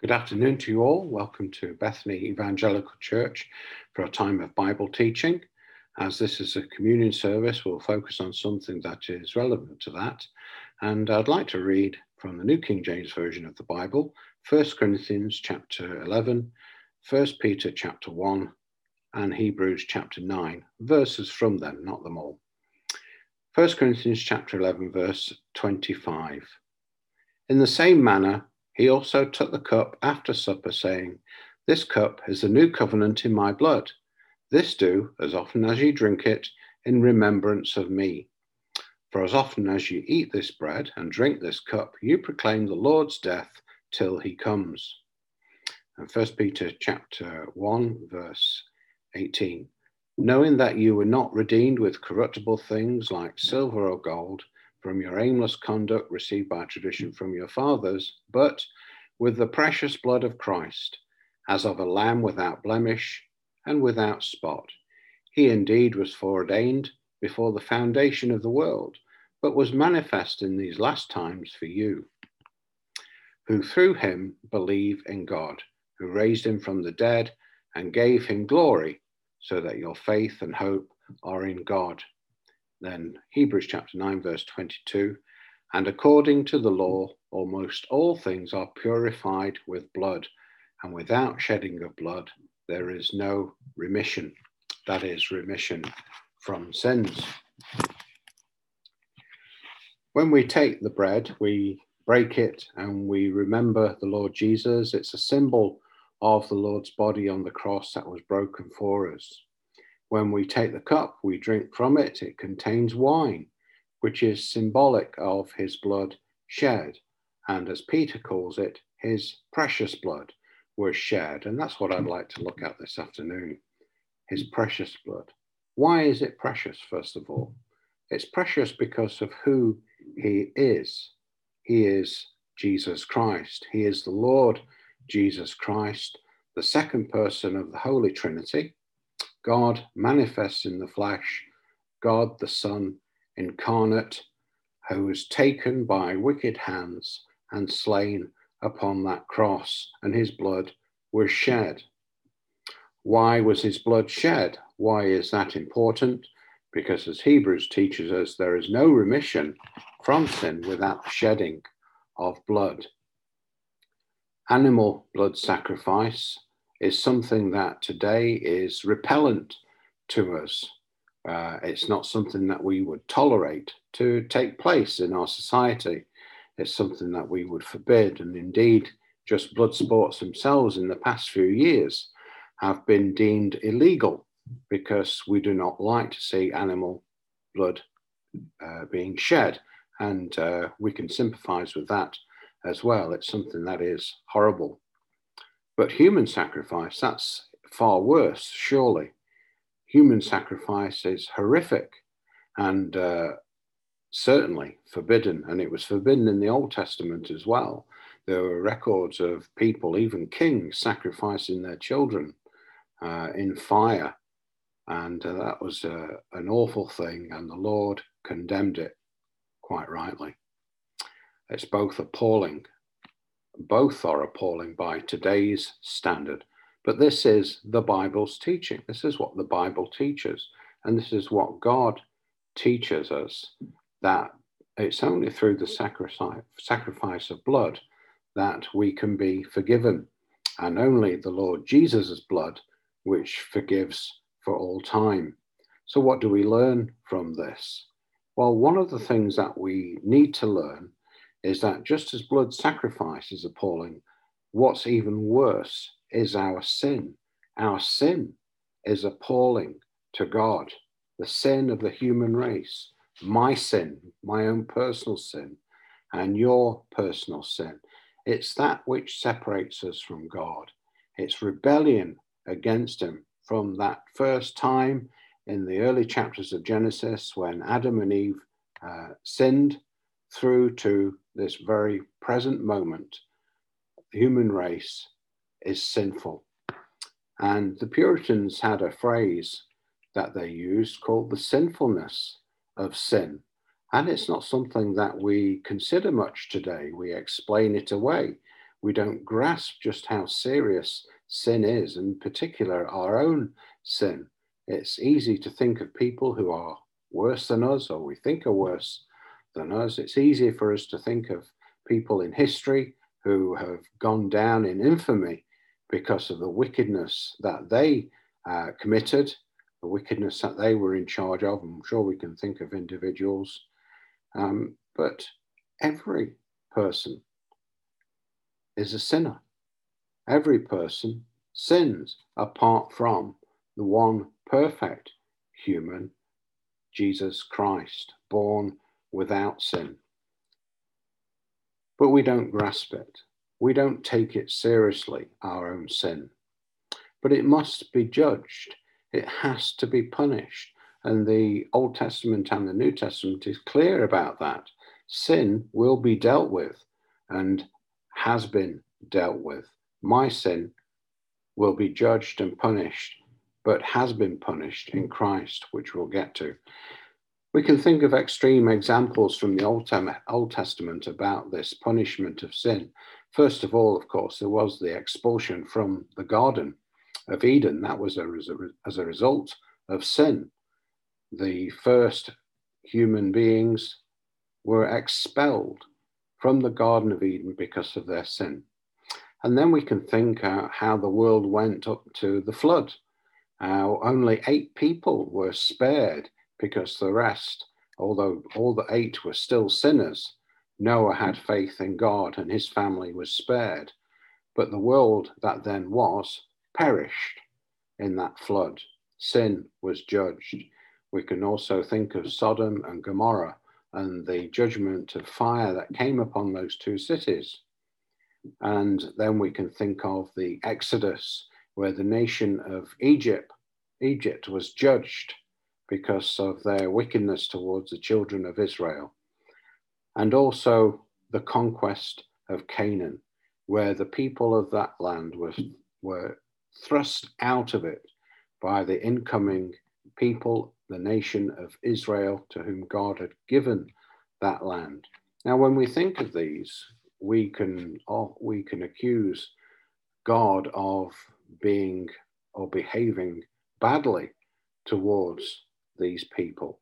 Good afternoon to you all. Welcome to Bethany Evangelical Church for a time of Bible teaching. As this is a communion service, we'll focus on something that is relevant to that. And I'd like to read from the New King James Version of the Bible, 1 Corinthians chapter 11, 1 Peter chapter 1, and Hebrews chapter 9, verses from them, not them all. 1 Corinthians chapter 11, verse 25. In the same manner, he also took the cup after supper, saying, This cup is the new covenant in my blood. This do, as often as you drink it, in remembrance of me. For as often as you eat this bread and drink this cup, you proclaim the Lord's death till he comes. And 1 Peter chapter 1, verse 18. Knowing that you were not redeemed with corruptible things like silver or gold from your aimless conduct received by tradition from your fathers, but with the precious blood of Christ, as of a lamb without blemish and without spot. He indeed was foreordained before the foundation of the world, but was manifest in these last times for you, who through him believe in God, who raised him from the dead and gave him glory, so that your faith and hope are in God. Then Hebrews chapter 9, verse 22 And according to the law, almost all things are purified with blood, and without shedding of blood, there is no remission. That is, remission from sins. When we take the bread, we break it and we remember the Lord Jesus. It's a symbol of the Lord's body on the cross that was broken for us. When we take the cup, we drink from it. It contains wine, which is symbolic of his blood shed. And as Peter calls it, his precious blood was shed. And that's what I'd hmm. like to look at this afternoon his precious blood. Why is it precious, first of all? It's precious because of who he is. He is Jesus Christ. He is the Lord Jesus Christ, the second person of the Holy Trinity. God manifests in the flesh, God the Son incarnate, who was taken by wicked hands and slain upon that cross, and his blood was shed. Why was his blood shed? Why is that important? Because as Hebrews teaches us, there is no remission from sin without the shedding of blood. Animal blood sacrifice is something that today is repellent to us. Uh, it's not something that we would tolerate to take place in our society. It's something that we would forbid. And indeed, just blood sports themselves in the past few years have been deemed illegal because we do not like to see animal blood uh, being shed. And uh, we can sympathize with that as well. It's something that is horrible. But human sacrifice, that's far worse, surely. Human sacrifice is horrific and uh, certainly forbidden. And it was forbidden in the Old Testament as well. There were records of people, even kings, sacrificing their children uh, in fire. And uh, that was uh, an awful thing. And the Lord condemned it quite rightly. It's both appalling both are appalling by today's standard. But this is the Bible's teaching. This is what the Bible teaches. And this is what God teaches us that it's only through the sacrifice, of blood that we can be forgiven. And only the Lord Jesus' blood, which forgives for all time. So, what do we learn from this? Well, one of the things that we need to learn is that just as blood sacrifice is appalling, what's even worse is our sin. Our sin is appalling to God, the sin of the human race, my sin, my own personal sin, and your personal sin. It's that which separates us from God. It's rebellion against Him from that first time in the early chapters of Genesis when Adam and Eve uh, sinned through to this very present moment, the human race is sinful. And the Puritans had a phrase that they used called the sinfulness of sin. And it's not something that we consider much today. We explain it away. We don't grasp just how serious sin is, in particular our own sin. It's easy to think of people who are worse than us or we think are worse than us. It's easier for us to think of people in history who have gone down in infamy because of the wickedness that they uh, committed, the wickedness that they were in charge of. I'm sure we can think of individuals, um, but every person is a sinner. Every person sins apart from the one perfect human, Jesus Christ, born without sin. But we don't grasp it. We don't take it seriously, our own sin. But it must be judged. It has to be punished. And the Old Testament and the New Testament is clear about that. Sin will be dealt with and has been dealt with. My sin will be judged and punished, but has been punished in Christ, which we'll get to. We can think of extreme examples from the Old, Old Testament about this punishment of sin. First of all, of course, there was the expulsion from the Garden of Eden. That was a, as a result of sin. The first human beings were expelled from the Garden of Eden because of their sin. And then we can think uh, how the world went up to the flood. How only eight people were spared because the rest, although all the eight were still sinners, Noah had faith in God and his family was spared. But the world that then was perished in that flood. Sin was judged. We can also think of Sodom and Gomorrah and the judgment of fire that came upon those two cities. And then we can think of the Exodus, where the nation of Egypt, Egypt was judged because of their wickedness towards the children of Israel. And also the conquest of Canaan, where the people of that land were, were thrust out of it by the incoming people, the nation of Israel, to whom God had given that land. Now, when we think of these, we can oh, we can accuse God of being or behaving badly towards these people.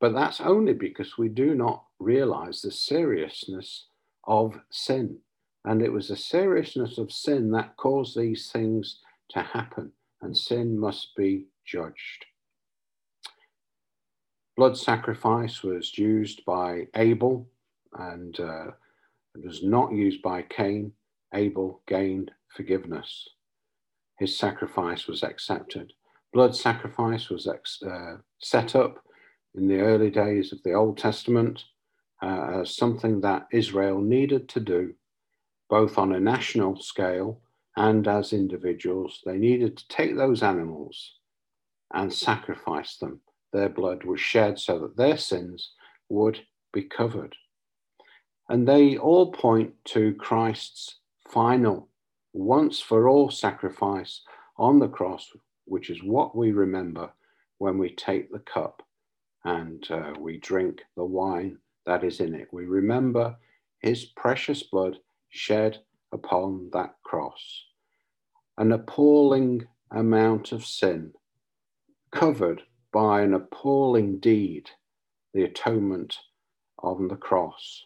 But that's only because we do not realize the seriousness of sin. And it was the seriousness of sin that caused these things to happen, and sin must be judged. Blood sacrifice was used by Abel and uh, was not used by Cain. Abel gained forgiveness. His sacrifice was accepted blood sacrifice was uh, set up in the early days of the Old Testament uh, as something that Israel needed to do, both on a national scale and as individuals. They needed to take those animals and sacrifice them. Their blood was shed so that their sins would be covered. And they all point to Christ's final, once for all sacrifice on the cross, which is what we remember when we take the cup and uh, we drink the wine that is in it. We remember his precious blood shed upon that cross. An appalling amount of sin covered by an appalling deed, the atonement on the cross.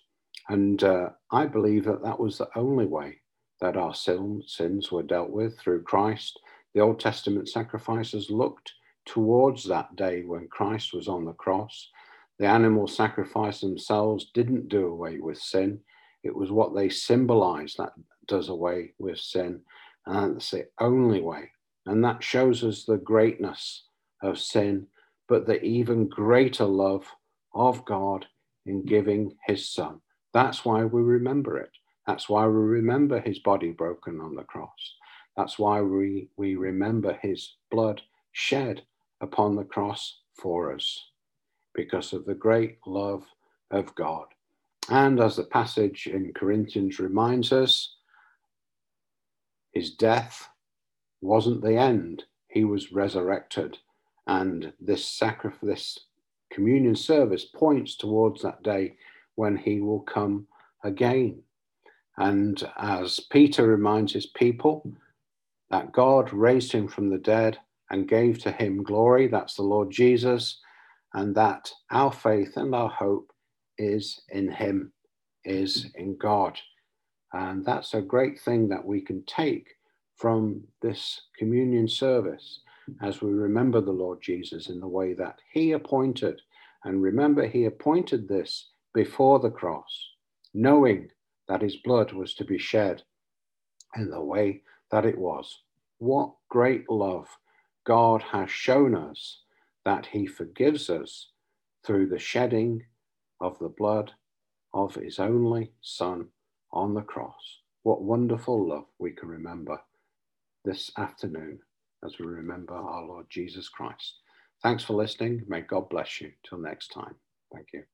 And uh, I believe that that was the only way that our sin, sins were dealt with through Christ the Old Testament sacrifices looked towards that day when Christ was on the cross. The animal sacrifice themselves didn't do away with sin. It was what they symbolized that does away with sin. And that's the only way. And that shows us the greatness of sin, but the even greater love of God in giving his son. That's why we remember it. That's why we remember his body broken on the cross. That's why we, we remember his blood shed upon the cross for us because of the great love of God. And as the passage in Corinthians reminds us, his death wasn't the end, he was resurrected. And this sacrifice, communion service points towards that day when he will come again. And as Peter reminds his people that God raised him from the dead and gave to him glory, that's the Lord Jesus, and that our faith and our hope is in him, is in God. And that's a great thing that we can take from this communion service as we remember the Lord Jesus in the way that he appointed. And remember, he appointed this before the cross, knowing that his blood was to be shed in the way that it was. What great love God has shown us that he forgives us through the shedding of the blood of his only Son on the cross. What wonderful love we can remember this afternoon as we remember our Lord Jesus Christ. Thanks for listening. May God bless you. Till next time. Thank you.